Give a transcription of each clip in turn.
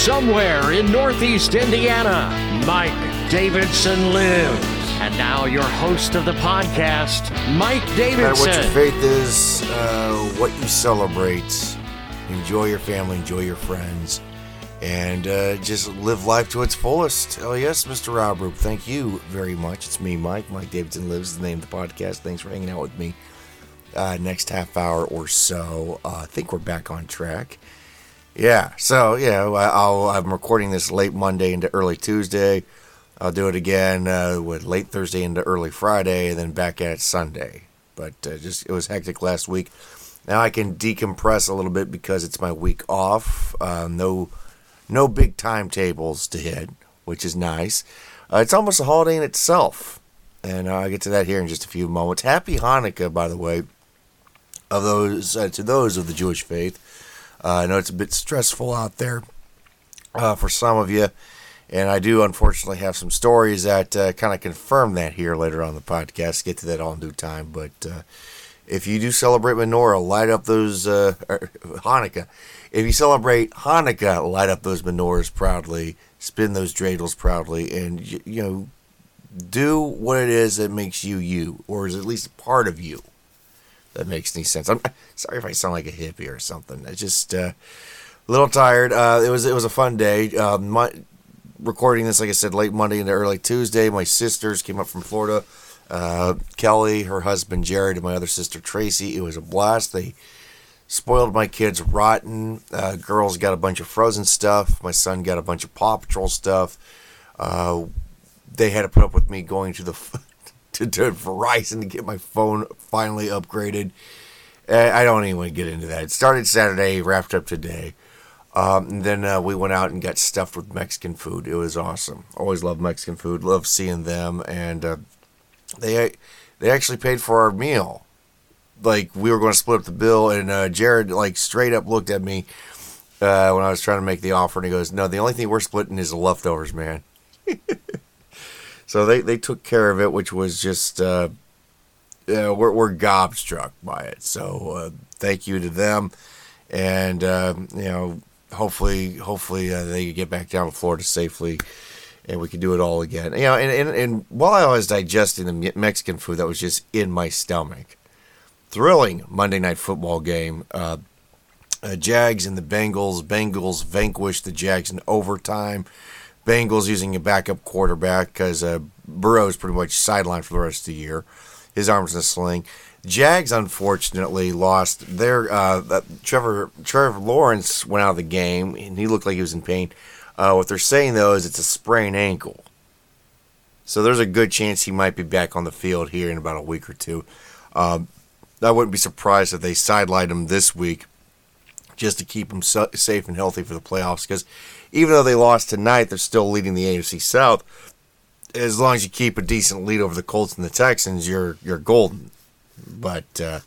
Somewhere in Northeast Indiana, Mike Davidson lives. And now, your host of the podcast, Mike Davidson. No matter what your faith is, uh, what you celebrate, enjoy your family, enjoy your friends, and uh, just live life to its fullest. Oh, yes, Mr. Rob Roop, thank you very much. It's me, Mike. Mike Davidson Lives is the name of the podcast. Thanks for hanging out with me uh, next half hour or so. Uh, I think we're back on track. Yeah, so, yeah, I'll, I'm recording this late Monday into early Tuesday. I'll do it again uh, with late Thursday into early Friday, and then back at it Sunday. But uh, just it was hectic last week. Now I can decompress a little bit because it's my week off. Uh, no, no big timetables to hit, which is nice. Uh, it's almost a holiday in itself, and I'll get to that here in just a few moments. Happy Hanukkah, by the way, of those uh, to those of the Jewish faith. Uh, I know it's a bit stressful out there uh, for some of you. And I do unfortunately have some stories that uh, kind of confirm that here later on the podcast. Get to that all in due time. But uh, if you do celebrate menorah, light up those uh, Hanukkah. If you celebrate Hanukkah, light up those menorahs proudly, spin those dreidels proudly, and y- you know, do what it is that makes you you, or is at least part of you. That makes any sense. I'm sorry if I sound like a hippie or something. I just uh, a little tired. Uh, it was it was a fun day. Uh, my, recording this, like I said, late Monday into early Tuesday. My sisters came up from Florida. Uh, Kelly, her husband Jared, and my other sister Tracy. It was a blast. They spoiled my kids rotten. Uh, girls got a bunch of frozen stuff. My son got a bunch of Paw Patrol stuff. Uh, they had to put up with me going to the to, to Verizon to get my phone finally upgraded. Uh, I don't even want to get into that. It started Saturday, wrapped up today. Um, and then uh, we went out and got stuffed with Mexican food. It was awesome. Always love Mexican food. Love seeing them, and uh, they they actually paid for our meal. Like we were going to split up the bill, and uh, Jared like straight up looked at me uh, when I was trying to make the offer, and he goes, "No, the only thing we're splitting is the leftovers, man." so they they took care of it, which was just uh, we're we're gobstruck by it. So uh, thank you to them, and uh, you know hopefully hopefully uh, they get back down to Florida safely. And we can do it all again. You know, and, and, and while I was digesting the Mexican food that was just in my stomach, thrilling Monday night football game. Uh, uh, Jags and the Bengals. Bengals vanquished the Jags in overtime. Bengals using a backup quarterback because uh, Burrow's pretty much sidelined for the rest of the year. His arms in a sling. Jags unfortunately lost their uh, Trevor Trevor Lawrence went out of the game and he looked like he was in pain. Uh, what they're saying though is it's a sprained ankle. So there's a good chance he might be back on the field here in about a week or two. Um, I wouldn't be surprised if they sidelined him this week just to keep them so- safe and healthy for the playoffs. Because even though they lost tonight, they're still leading the AFC South. As long as you keep a decent lead over the Colts and the Texans, you're you're golden. But uh,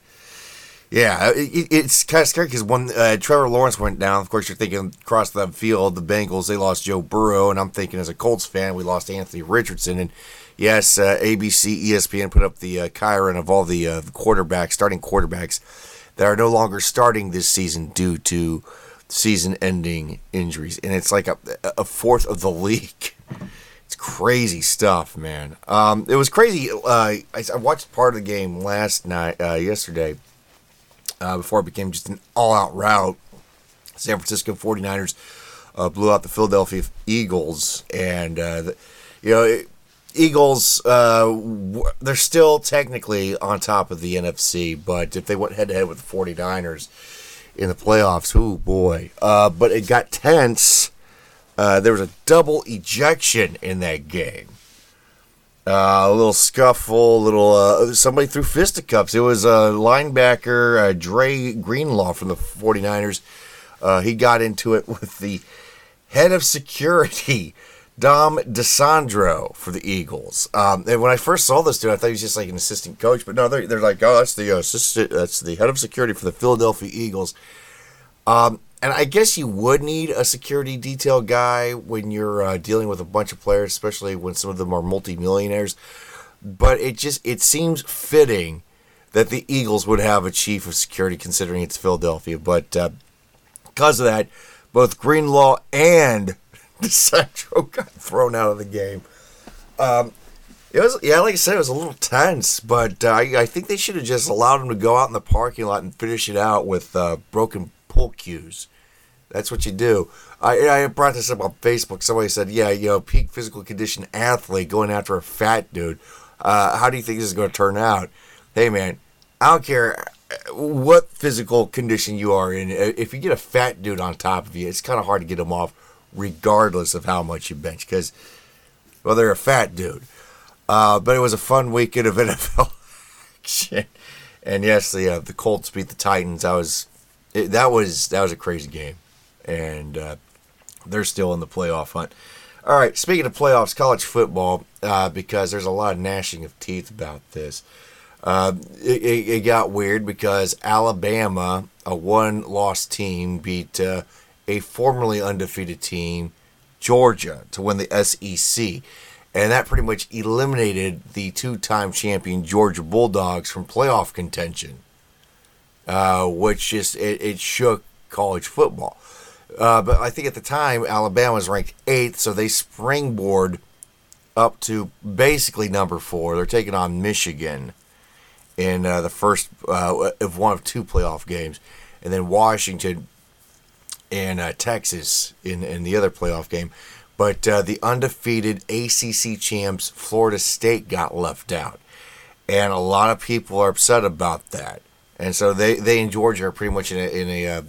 yeah, it, it's kind of scary because when uh, Trevor Lawrence went down, of course you're thinking across the field, the Bengals they lost Joe Burrow, and I'm thinking as a Colts fan, we lost Anthony Richardson, and yes, uh, ABC, ESPN put up the uh, chyron of all the uh, quarterbacks, starting quarterbacks that are no longer starting this season due to season-ending injuries, and it's like a, a fourth of the league. It's crazy stuff, man. Um, it was crazy. Uh, I, I watched part of the game last night, uh, yesterday, uh, before it became just an all-out rout. San Francisco 49ers uh, blew out the Philadelphia Eagles, and uh, the, you know. It, Eagles, uh, they're still technically on top of the NFC, but if they went head to head with the 49ers in the playoffs, oh boy. Uh, but it got tense. Uh, there was a double ejection in that game. Uh, a little scuffle, little uh, somebody threw fisticuffs. It was a linebacker, uh, Dre Greenlaw from the 49ers. Uh, he got into it with the head of security, Dom DiSandro for the Eagles. Um, and when I first saw this dude, I thought he was just like an assistant coach, but no, they're, they're like, oh, that's the uh, assistant, that's the head of security for the Philadelphia Eagles. Um, and I guess you would need a security detail guy when you're uh, dealing with a bunch of players, especially when some of them are multimillionaires. But it just it seems fitting that the Eagles would have a chief of security, considering it's Philadelphia. But uh, because of that, both Greenlaw and DiSandro got thrown out of the game. Um, it was yeah, like I said, it was a little tense, but uh, I, I think they should have just allowed him to go out in the parking lot and finish it out with uh, broken pull cues. That's what you do. I, I brought this up on Facebook. Somebody said, "Yeah, you know, peak physical condition athlete going after a fat dude. Uh, how do you think this is going to turn out?" Hey, man, I don't care what physical condition you are in. If you get a fat dude on top of you, it's kind of hard to get him off, regardless of how much you bench, because well, they're a fat dude. Uh, but it was a fun weekend of NFL action. And yes, the uh, the Colts beat the Titans. That was it, that was that was a crazy game, and uh, they're still in the playoff hunt. All right, speaking of playoffs, college football, uh, because there's a lot of gnashing of teeth about this. Uh, it, it, it, got weird because Alabama, a one-loss team, beat uh, a formerly undefeated team, Georgia, to win the SEC and that pretty much eliminated the two-time champion Georgia Bulldogs from playoff contention, uh, which just it, it, shook college football. Uh, but I think at the time Alabama was ranked eighth, so they springboard up to basically number four. They're taking on Michigan in uh, the first uh, of one of two playoff games, and then Washington and uh, Texas in in the other playoff game. But uh, the undefeated ACC champs, Florida State, got left out. And a lot of people are upset about that. And so they, they and Georgia are pretty much in a, in a uh,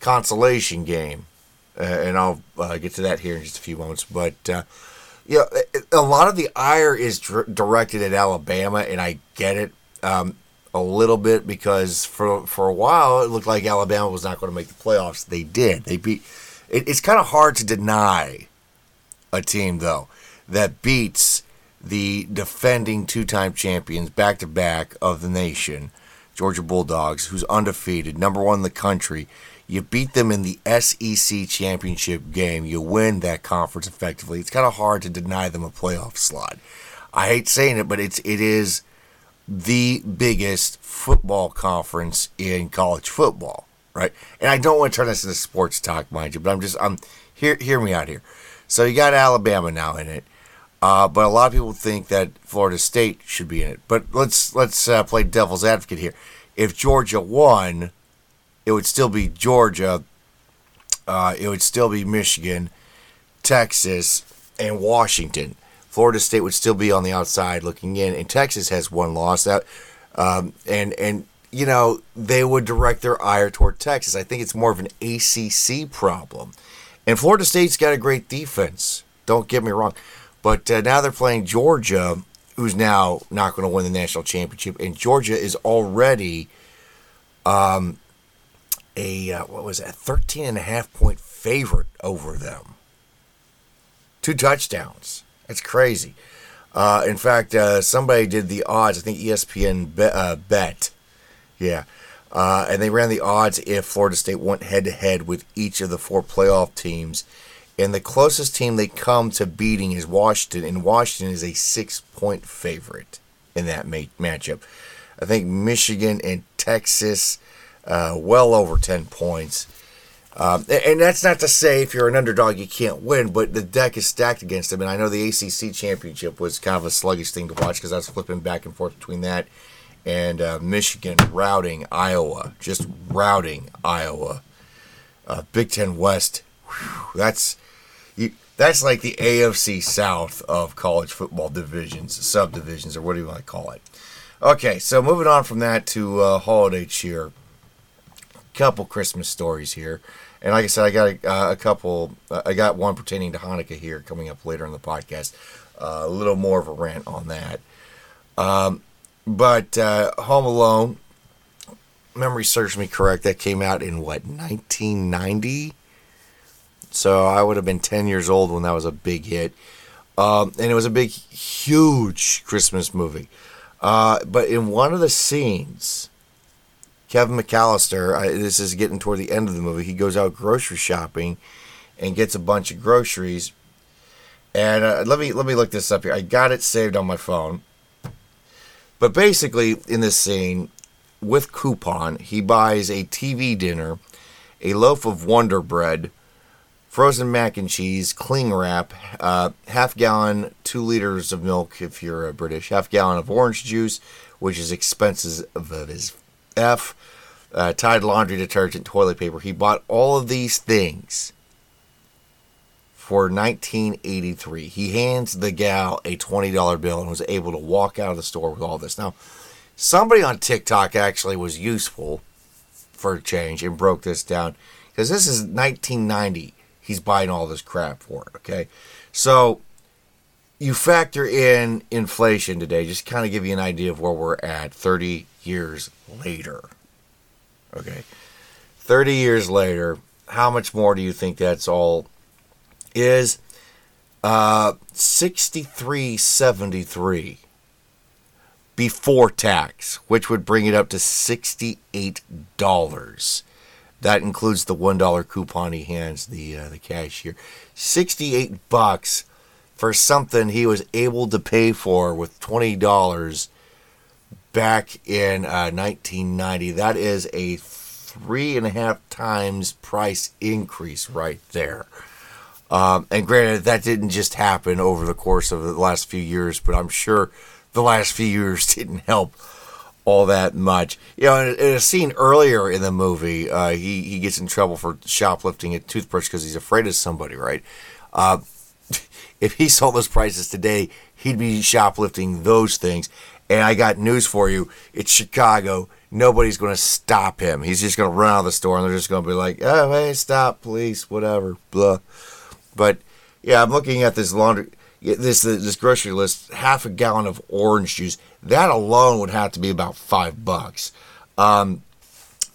consolation game. Uh, and I'll uh, get to that here in just a few moments. But, uh, you know, a lot of the ire is dr- directed at Alabama, and I get it um, a little bit because for, for a while it looked like Alabama was not going to make the playoffs. They did. They beat. It, it's kind of hard to deny a team though that beats the defending two-time champions back to back of the nation, Georgia Bulldogs, who's undefeated, number one in the country. You beat them in the SEC championship game. You win that conference effectively. It's kind of hard to deny them a playoff slot. I hate saying it, but it's it is the biggest football conference in college football, right? And I don't want to turn this into sports talk, mind you, but I'm just I'm hear hear me out here. So you got Alabama now in it, uh, but a lot of people think that Florida State should be in it. But let's let's uh, play devil's advocate here. If Georgia won, it would still be Georgia. Uh, it would still be Michigan, Texas, and Washington. Florida State would still be on the outside looking in, and Texas has one loss. That um, and and you know they would direct their ire toward Texas. I think it's more of an ACC problem. And Florida State's got a great defense. Don't get me wrong. But uh, now they're playing Georgia, who's now not going to win the national championship. And Georgia is already um, a, uh, what was that, 13 and a half point favorite over them. Two touchdowns. That's crazy. Uh, in fact, uh, somebody did the odds. I think ESPN bet. Uh, bet. Yeah. Uh, and they ran the odds if Florida State went head to head with each of the four playoff teams. And the closest team they come to beating is Washington, and Washington is a six point favorite in that ma- matchup. I think Michigan and Texas, uh, well over 10 points. Um, and that's not to say if you're an underdog you can't win, but the deck is stacked against them. And I know the ACC championship was kind of a sluggish thing to watch because I was flipping back and forth between that and uh, Michigan routing Iowa, just routing Iowa. Uh, Big Ten West, whew, that's you, that's like the AFC South of college football divisions, subdivisions, or what do you want to call it? Okay, so moving on from that to uh, holiday cheer. Couple Christmas stories here, and like I said, I got a, uh, a couple. Uh, I got one pertaining to Hanukkah here coming up later in the podcast. Uh, a little more of a rant on that. Um, but uh, Home Alone, memory serves me correct, that came out in what 1990. So I would have been 10 years old when that was a big hit, um, and it was a big, huge Christmas movie. Uh, but in one of the scenes, Kevin McAllister, this is getting toward the end of the movie, he goes out grocery shopping and gets a bunch of groceries. And uh, let me let me look this up here. I got it saved on my phone. But basically, in this scene, with coupon, he buys a TV dinner, a loaf of Wonder Bread, frozen mac and cheese, cling wrap, uh, half gallon, two liters of milk if you're a British, half gallon of orange juice, which is expensive as F, uh, Tide laundry detergent, toilet paper. He bought all of these things for 1983. He hands the gal a $20 bill and was able to walk out of the store with all this. Now, somebody on TikTok actually was useful for a change and broke this down because this is 1990. He's buying all this crap for it. Okay, so you factor in inflation today, just kind of give you an idea of where we're at 30 years later. Okay, 30 years later, how much more do you think that's all is? Uh, 6373 before tax, which would bring it up to $68. That includes the $1 coupon he hands the uh, the cashier. 68 bucks for something he was able to pay for with $20 back in uh, 1990. That is a three and a half times price increase right there. Um, and granted, that didn't just happen over the course of the last few years, but I'm sure the last few years didn't help all that much. You know, in, in a scene earlier in the movie, uh, he he gets in trouble for shoplifting a toothbrush because he's afraid of somebody. Right? Uh, if he saw those prices today, he'd be shoplifting those things. And I got news for you: it's Chicago. Nobody's going to stop him. He's just going to run out of the store, and they're just going to be like, "Oh, hey, stop, police, whatever." Blah. But yeah, I'm looking at this laundry this this grocery list, half a gallon of orange juice. That alone would have to be about five bucks. Um,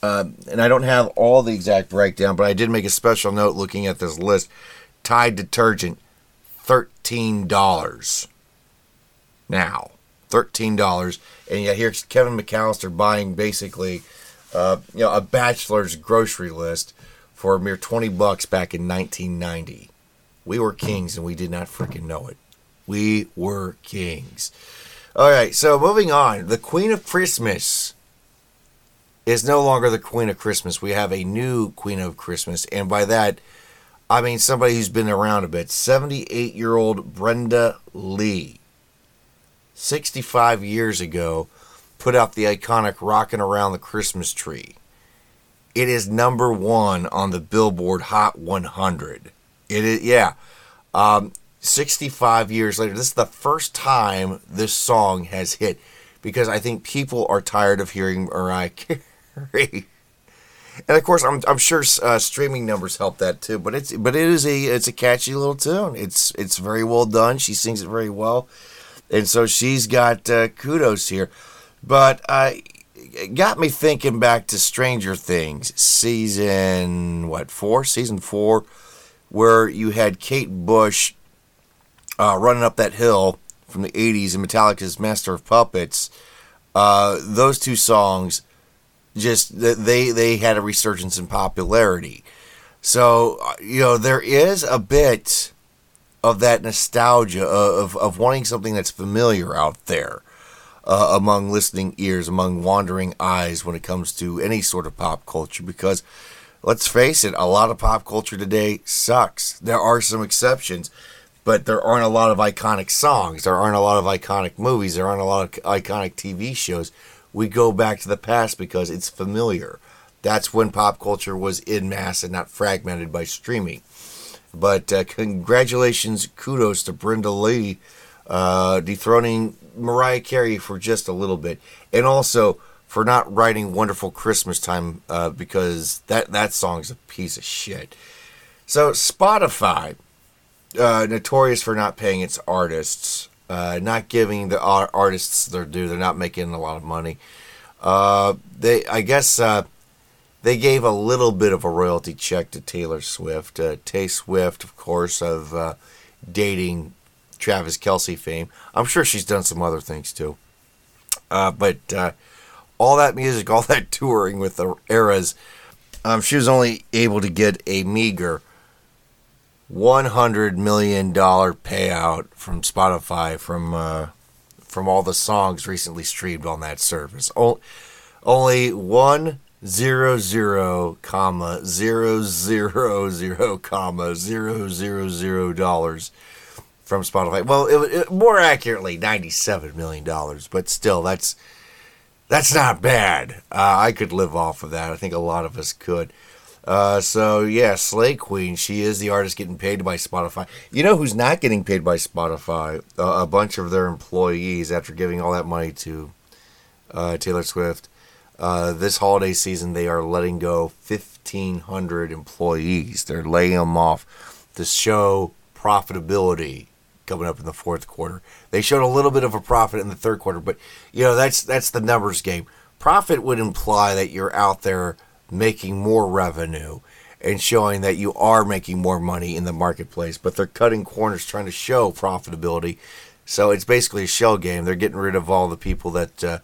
uh, and I don't have all the exact breakdown, but I did make a special note looking at this list. Tide detergent, thirteen dollars. Now, thirteen dollars, and yet here's Kevin McAllister buying basically, uh, you know, a bachelor's grocery list for a mere twenty bucks back in 1990. We were kings and we did not freaking know it. We were kings. All right, so moving on. The Queen of Christmas is no longer the Queen of Christmas. We have a new Queen of Christmas, and by that, I mean somebody who's been around a bit. 78 year old Brenda Lee, 65 years ago, put out the iconic Rockin' Around the Christmas Tree. It is number one on the Billboard Hot 100. It is, yeah. Um, 65 years later, this is the first time this song has hit because I think people are tired of hearing Mariah Carey. And of course, I'm, I'm sure uh, streaming numbers help that too. But it's but it is a it's a catchy little tune. It's it's very well done. She sings it very well, and so she's got uh, kudos here. But uh, it got me thinking back to Stranger Things season what four season four where you had Kate Bush uh, running up that hill from the 80s and Metallica's Master of Puppets. Uh, those two songs just they they had a resurgence in popularity. So uh, you know there is a bit of that nostalgia of of wanting something that's familiar out there uh, among listening ears, among wandering eyes when it comes to any sort of pop culture because let's face it, a lot of pop culture today sucks. There are some exceptions, but there aren't a lot of iconic songs. There aren't a lot of iconic movies. There aren't a lot of iconic TV shows. We go back to the past because it's familiar. That's when pop culture was in mass and not fragmented by streaming. But uh, congratulations, kudos to Brenda Lee uh, dethroning Mariah Carey for just a little bit. And also, for not writing "Wonderful Christmas Time" uh, because that that song's a piece of shit. So Spotify, uh, notorious for not paying its artists, uh, not giving the artists their due. They're not making a lot of money. Uh, they, I guess, uh, they gave a little bit of a royalty check to Taylor Swift. Uh, Tay Swift, of course, of dating Travis Kelce fame. I'm sure she's done some other things too. but all that music, all that touring with the eras, um, she was only able to get a meager $100 million payout from Spotify from uh, from all the songs recently streamed on that service. Only $1 zero zero comma zero zero zero comma zero zero zero dollars from Spotify. Well, it, it, more accurately, ninety-seven million dollars, but still, that's that's not bad. Uh, I could live off of that. I think a lot of us could. Uh, so yeah, Slay Queen. She is the artist getting paid by Spotify. You know who's not getting paid by Spotify? Uh, a bunch of their employees after giving all that money to uh, Taylor Swift. Uh, this holiday season, they are letting go 1,500 employees. They're laying them off to show profitability coming up in the fourth quarter. They showed a little bit of a profit in the third quarter, but you know that's that's the numbers game. Profit would imply that you're out there making more revenue and showing that you are making more money in the marketplace, but they're cutting corners trying to show profitability. So it's basically a shell game. They're getting rid of all the people that uh,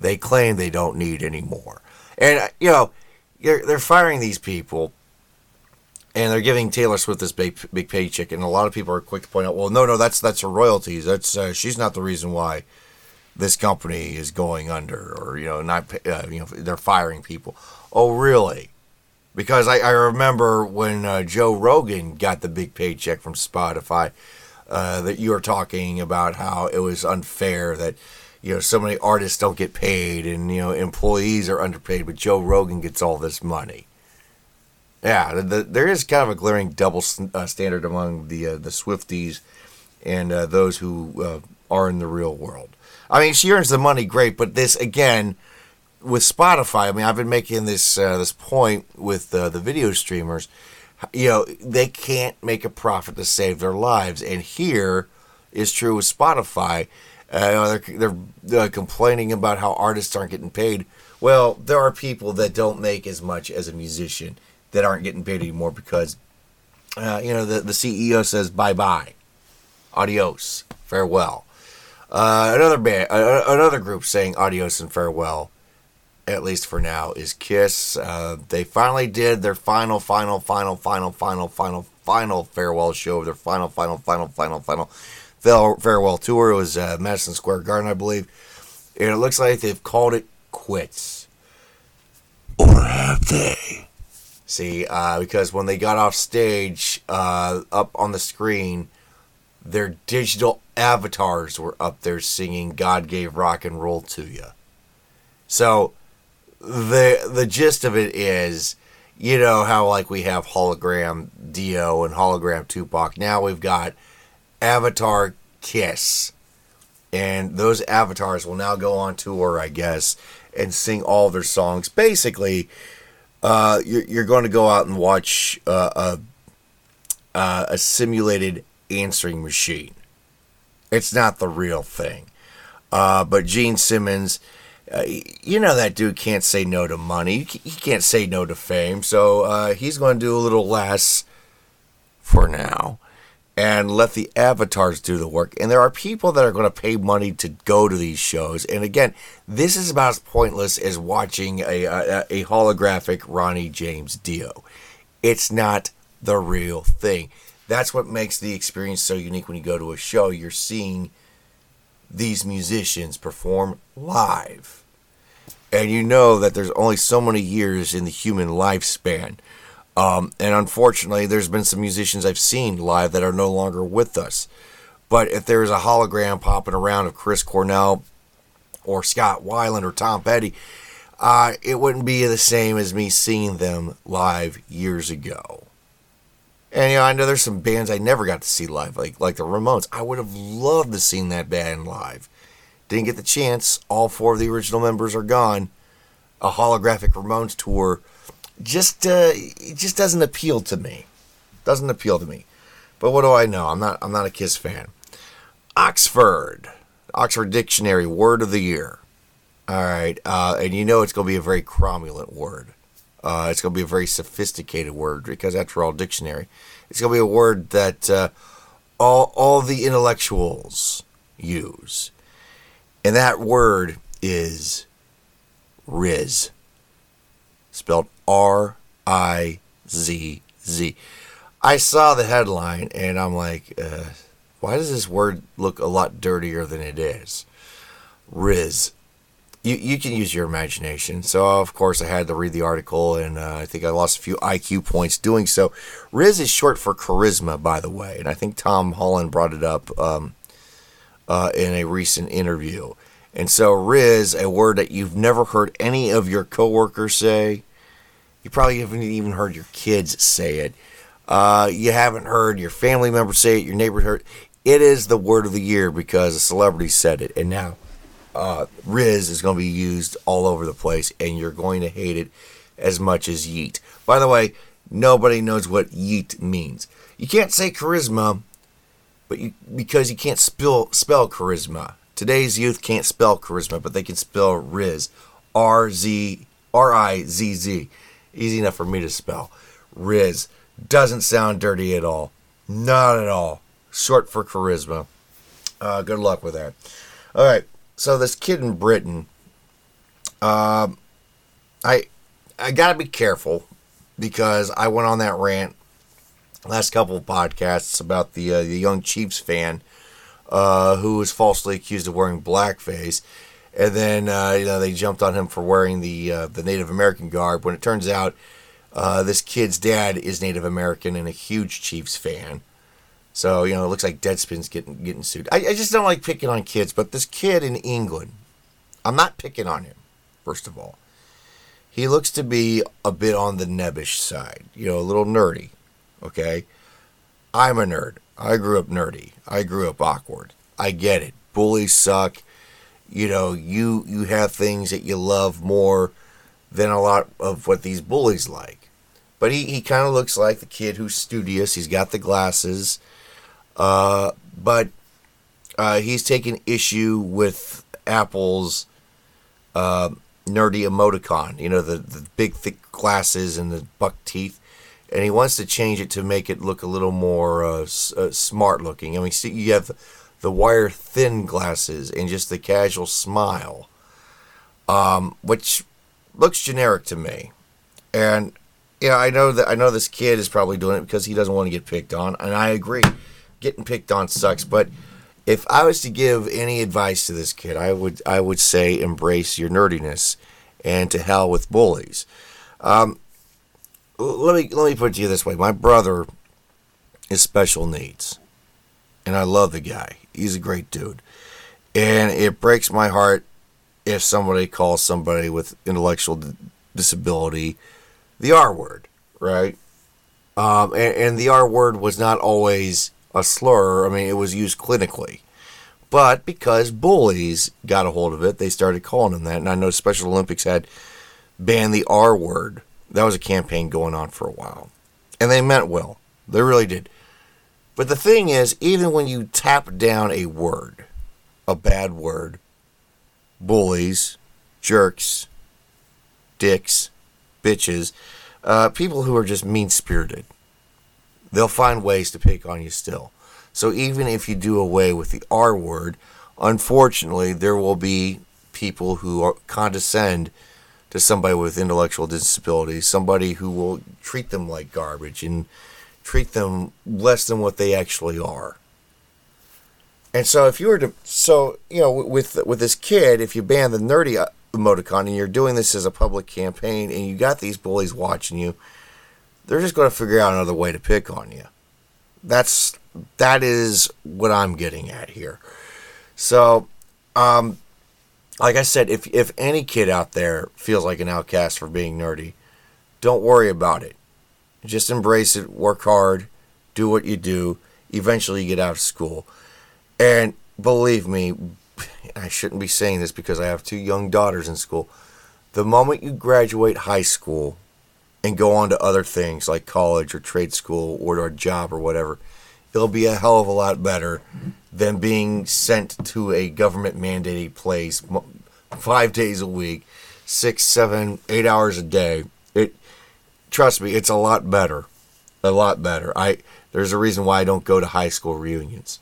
they claim they don't need anymore. And, uh, you know, they're firing these people and they're giving Taylor Swift this big big paycheck, and a lot of people are quick to point out, well, no, no, that's that's her royalties. That's uh, she's not the reason why this company is going under, or you know, not uh, you know, they're firing people. Oh, really? Because I, I remember when uh, Joe Rogan got the big paycheck from Spotify, uh, that you were talking about how it was unfair that you know so many artists don't get paid and you know employees are underpaid, but Joe Rogan gets all this money. Yeah, the, there is kind of a glaring double uh, standard among the uh, the Swifties and uh, those who uh, are in the real world. I mean, she earns the money, great, but this again with Spotify. I mean, I've been making this uh, this point with uh, the video streamers. You know, they can't make a profit to save their lives, and here is true with Spotify. They're they're complaining about how artists aren't getting paid. Well, there are people that don't make as much as a musician that aren't getting paid anymore because, uh, you know, the, the CEO says bye bye, adios, farewell. Uh, another band, uh, another group saying adios and farewell, at least for now, is Kiss. Uh, they finally did their final, final, final, final, final, final, final farewell show. Their final, final, final, final, final farewell tour. It was uh, Madison Square Garden, I believe, and it looks like they've called it quits. Or have they? See, uh, because when they got off stage, uh, up on the screen, their digital avatars were up there singing "God Gave Rock and Roll to You." So, the the gist of it is, you know how like we have hologram Dio and hologram Tupac. Now we've got Avatar Kiss, and those avatars will now go on tour, I guess, and sing all their songs. Basically uh, you're, you're going to go out and watch uh, a, uh, a simulated answering machine. It's not the real thing. Uh, but Gene Simmons, uh, you know that dude can't say no to money. He can't say no to fame. So uh, he's going to do a little less for now and let the avatars do the work. And there are people that are going to pay money to go to these shows. And again, this is about as pointless as watching a, a, a holographic Ronnie James Dio. It's not the real thing. That's what makes the experience so unique when you go to a show. You're seeing these musicians perform live. And you know that there's only so many years in the human lifespan. Um, and unfortunately, there's been some musicians I've seen live that are no longer with us. But if there's a hologram popping around of Chris Cornell or Scott Weiland or Tom Petty, uh, it wouldn't be the same as me seeing them live years ago. And you know, I know there's some bands I never got to see live, like like the Ramones. I would have loved to seen that band live. Didn't get the chance. All four of the original members are gone. A holographic Ramones tour just uh, it just doesn't appeal to me. Doesn't appeal to me. But what do I know? I'm not I'm not a Kiss fan. Oxford, Oxford Dictionary word of the year. All right, uh, and you know it's going to be a very cromulent word. Uh, it's going to be a very sophisticated word because, after all, dictionary. It's going to be a word that uh, all all the intellectuals use, and that word is Rizz spelled R I Z Z. I saw the headline and I'm like, uh, why does this word look a lot dirtier than it is? Rizz. you, you can use your imagination. So, of course, I had to read the article, and uh, I think I lost a few IQ points doing so. Rizz is short for charisma, by the way, and I think Tom Holland brought it up um, uh, in a recent interview. And so, Rizz, a word that you've never heard any of your coworkers say, you probably haven't even heard your kids say it. Uh, you haven't heard your family members say it, your neighbor heard. It is the word of the year because a celebrity said it, and now uh, Rizz is going to be used all over the place, and you're going to hate it as much as yeet. By the way, nobody knows what yeet means. You can't say charisma, but you because you can't spell spell charisma. Today's youth can't spell charisma, but they can spell Rizz, R Z R I Z Z. Easy enough for me to spell. Rizz doesn't sound dirty at all. Not at all. Short for charisma. Uh, good luck with that. All right so this kid in Britain, um, I I gotta be careful because I went on that rant last couple of podcasts about the uh, the young Chiefs fan uh, who was falsely accused of wearing blackface, and then uh, you know they jumped on him for wearing the uh, the Native American garb when it turns out uh, this kid's dad is Native American and a huge Chiefs fan. So you know, it looks like Deadspin's getting getting sued. I, I just don't like picking on kids, but this kid in England, I'm not picking on him. First of all, he looks to be a bit on the nebbish side. You know, a little nerdy. Okay, I'm a nerd. I grew up nerdy. I grew up awkward. I get it. Bullies suck. You know, you you have things that you love more than a lot of what these bullies like. But he, he kind of looks like the kid who's studious. He's got the glasses. Uh, but uh, he's taken issue with Apple's uh, nerdy emoticon. You know, the, the big, thick glasses and the buck teeth. And he wants to change it to make it look a little more uh, s- uh, smart looking. I mean, see, you have the wire thin glasses and just the casual smile, um, which looks generic to me. And yeah, I know that I know this kid is probably doing it because he doesn't want to get picked on, and I agree getting picked on sucks. But if I was to give any advice to this kid, I would I would say embrace your nerdiness and to hell with bullies. Um, let me let me put it to you this way: my brother is special needs, and I love the guy. He's a great dude, and it breaks my heart if somebody calls somebody with intellectual disability the R word, right? Um, and, and the R word was not always a slur. I mean, it was used clinically. But because bullies got a hold of it, they started calling him that. And I know Special Olympics had banned the R word. That was a campaign going on for a while. And they meant well. They really did. But the thing is, even when you tap down a word, a bad word, bullies, jerks, dicks, bitches, uh, people who are just mean spirited, they'll find ways to pick on you still. So even if you do away with the R word, unfortunately, there will be people who are, condescend to somebody with intellectual disabilities, somebody who will treat them like garbage and treat them less than what they actually are. And so if you were to, so you know, with with this kid, if you ban the nerdy uh, emoticon and you're doing this as a public campaign, and you got these bullies watching you, they're just going to figure out another way to pick on you. That's that is what I'm getting at here. So, um, like I said, if if any kid out there feels like an outcast for being nerdy, don't worry about it. Just embrace it. Work hard. Do what you do. Eventually, you get out of school. And believe me, I shouldn't be saying this because I have two young daughters in school. The moment you graduate high school, and go on to other things like college or trade school or a job or whatever, it'll be a hell of a lot better than being sent to a government mandated place five days a week, six, seven, eight hours a day. It, trust me, it's a lot better, a lot better. I there's a reason why I don't go to high school reunions.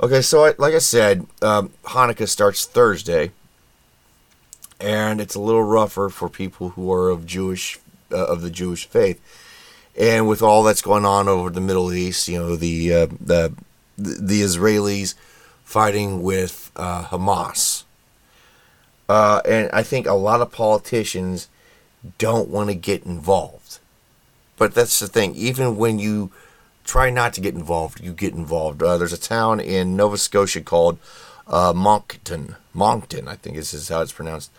Okay, so I, like I said, um, Hanukkah starts Thursday, and it's a little rougher for people who are of Jewish uh, of the Jewish faith. And with all that's going on over the Middle East, you know, the uh, the the Israelis fighting with uh, Hamas. Uh, and I think a lot of politicians don't want to get involved. But that's the thing. Even when you try not to get involved, you get involved. Uh, there's a town in Nova Scotia called uh, Moncton. Moncton, I think this is how it's pronounced.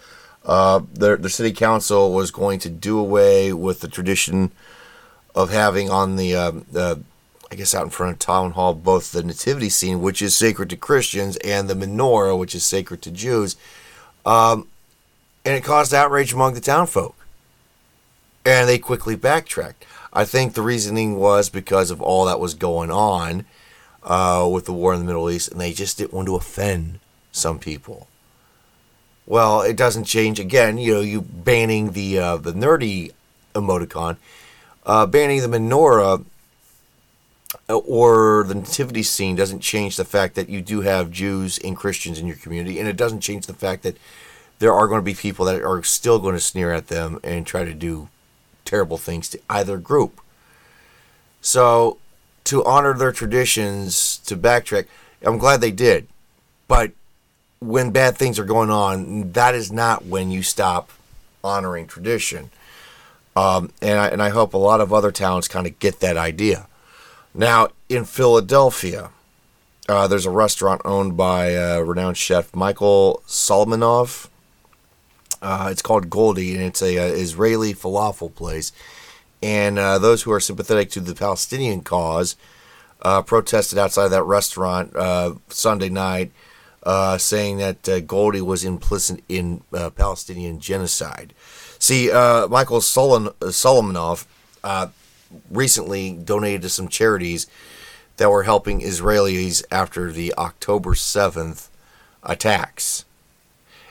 Uh, the, the city council was going to do away with the tradition of having on the, um, I guess out in front of town hall, both the nativity scene, which is sacred to Christians, and the menorah, which is sacred to Jews. Um, and it caused outrage among the townfolk. And they quickly backtracked. I think the reasoning was because of all that was going on uh, with the war in the Middle East, and they just didn't want to offend some people. Well, it doesn't change again. You know, you banning the uh, the nerdy emoticon, uh, banning the menorah uh, or the nativity scene doesn't change the fact that you do have Jews and Christians in your community, and it doesn't change the fact that there are going to be people that are still going to sneer at them and try to do terrible things to either group. So, to honor their traditions, to backtrack, I'm glad they did. But when bad things are going on, that is not when you stop honoring tradition. Um, and, I, and I hope a lot of other towns kind of get that idea. Now, in Philadelphia, uh, there's a restaurant owned by uh, renowned chef Michael Solomonov. Uh, it's called Goldie, and it's a, a uh, Israeli falafel place. And uh, those who are sympathetic to the Palestinian cause uh, protested outside that restaurant Sunday night, saying that Goldie was implicit in Palestinian genocide. See, Michael Solon- Solomonov recently donated to some charities that were helping Israelis after the October 7th attacks.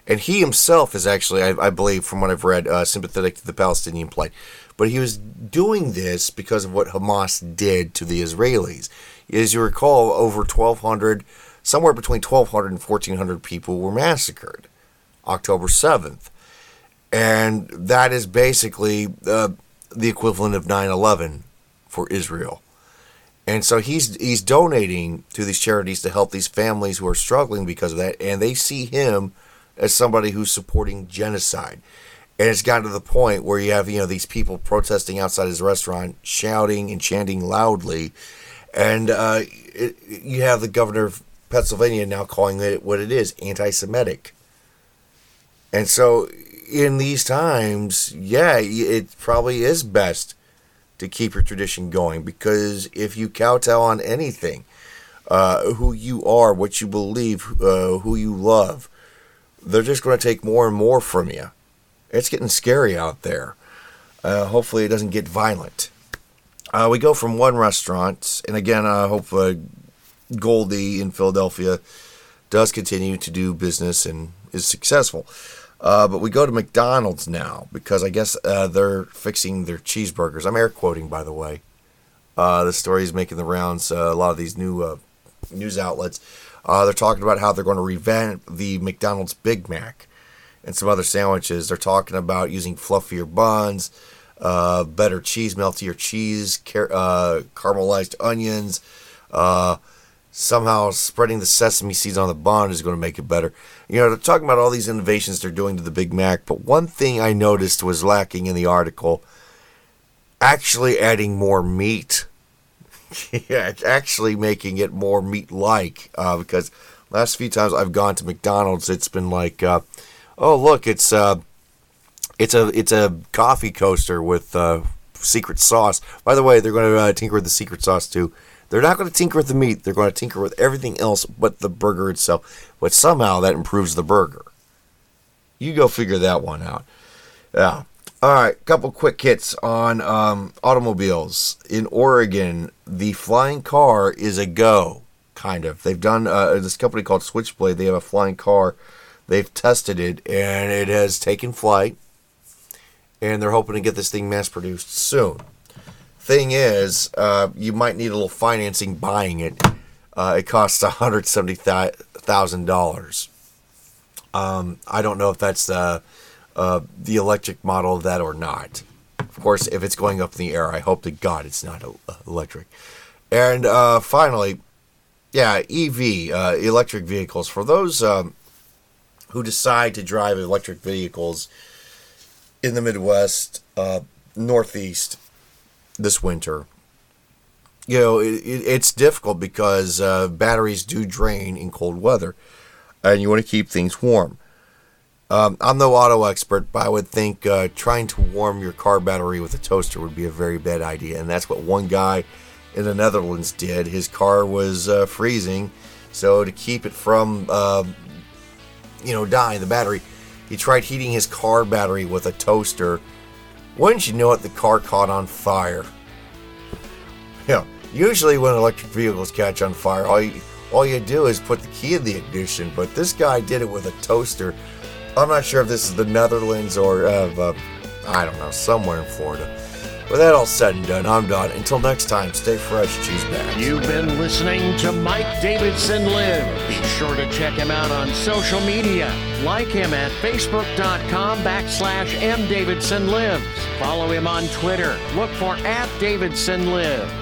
And he himself is actually, I, I believe, from what I've read, uh, sympathetic to the Palestinian plight. But he was doing this because of what Hamas did to the Israelis. As you recall, over 1,200, somewhere between 1,200 and 1,400 people were massacred October 7th. And that is basically uh, the equivalent of 9 11 for Israel. And so he's he's donating to these charities to help these families who are struggling because of that, and they see him as somebody who's supporting genocide. And it's gotten to the point where you have, you know, these people protesting outside his restaurant, shouting and chanting loudly. And uh, it, you have the governor of Pennsylvania now calling it what it is anti Semitic. And so in these times, yeah, it probably is best to keep your tradition going because if you kowtow on anything, uh, who you are, what you believe, uh, who you love, they're just going to take more and more from you. It's getting scary out there. Uh, hopefully, it doesn't get violent. Uh, we go from one restaurant, and again, I hope uh, Goldie in Philadelphia does continue to do business and is successful. Uh, but we go to McDonald's now because I guess uh, they're fixing their cheeseburgers. I'm air quoting, by the way. Uh, the story is making the rounds. Uh, a lot of these new news outlets uh, they're talking about how they're going to revamp the McDonald's Big Mac and some other sandwiches. They're talking about using fluffier buns, uh, better cheese, meltier cheese, car- uh, caramelized onions. Uh, somehow spreading the sesame seeds on the bun is going to make it better. You know, they're talking about all these innovations they're doing to the Big Mac, but one thing I noticed was lacking in the article actually adding more meat yeah, it's actually making it more meat-like uh, because last few times I've gone to McDonald's, it's been like, uh, oh look, it's uh, it's a it's a coffee coaster with uh, secret sauce. By the way, they're going to uh, tinker with the secret sauce too. They're not going to tinker with the meat. They're going to tinker with everything else but the burger itself. But somehow that improves the burger. You go figure that one out. Yeah. All right, couple quick hits on um, automobiles in Oregon. The flying car is a go, kind of. They've done uh, this company called Switchblade. They have a flying car. They've tested it, and it has taken flight. And they're hoping to get this thing mass produced soon. Thing is, uh, you might need a little financing buying it. Uh, it costs one hundred seventy thousand dollars. Um, I don't know if that's the uh, the electric model of that or not. Of course, if it's going up in the air, I hope to God it's not electric. And uh, finally, yeah, EV, uh, electric vehicles. For those um, who decide to drive electric vehicles in the Midwest, uh, Northeast this winter. You know, it, it, it's difficult because uh, batteries do drain in cold weather, and you want to keep things warm. Um, I'm no auto expert, but I would think uh, trying to warm your car battery with a toaster would be a very bad idea, and that's what one guy in the Netherlands did. His car was uh, freezing, so to keep it from, uh, you know, dying, the battery, he tried heating his car battery with a toaster. Wouldn't you know it, the car caught on fire. Yeah, usually when electric vehicles catch on fire, all you, all you do is put the key in the ignition, but this guy did it with a toaster. I'm not sure if this is the Netherlands or, uh, uh, I don't know, somewhere in Florida. With that all said and done, I'm done. Until next time, stay fresh, cheese bags. You've been listening to Mike Davidson Live. Be sure to check him out on social media. Like him at facebook.com backslash mdavidsonlives. Follow him on Twitter. Look for at Davidson Live.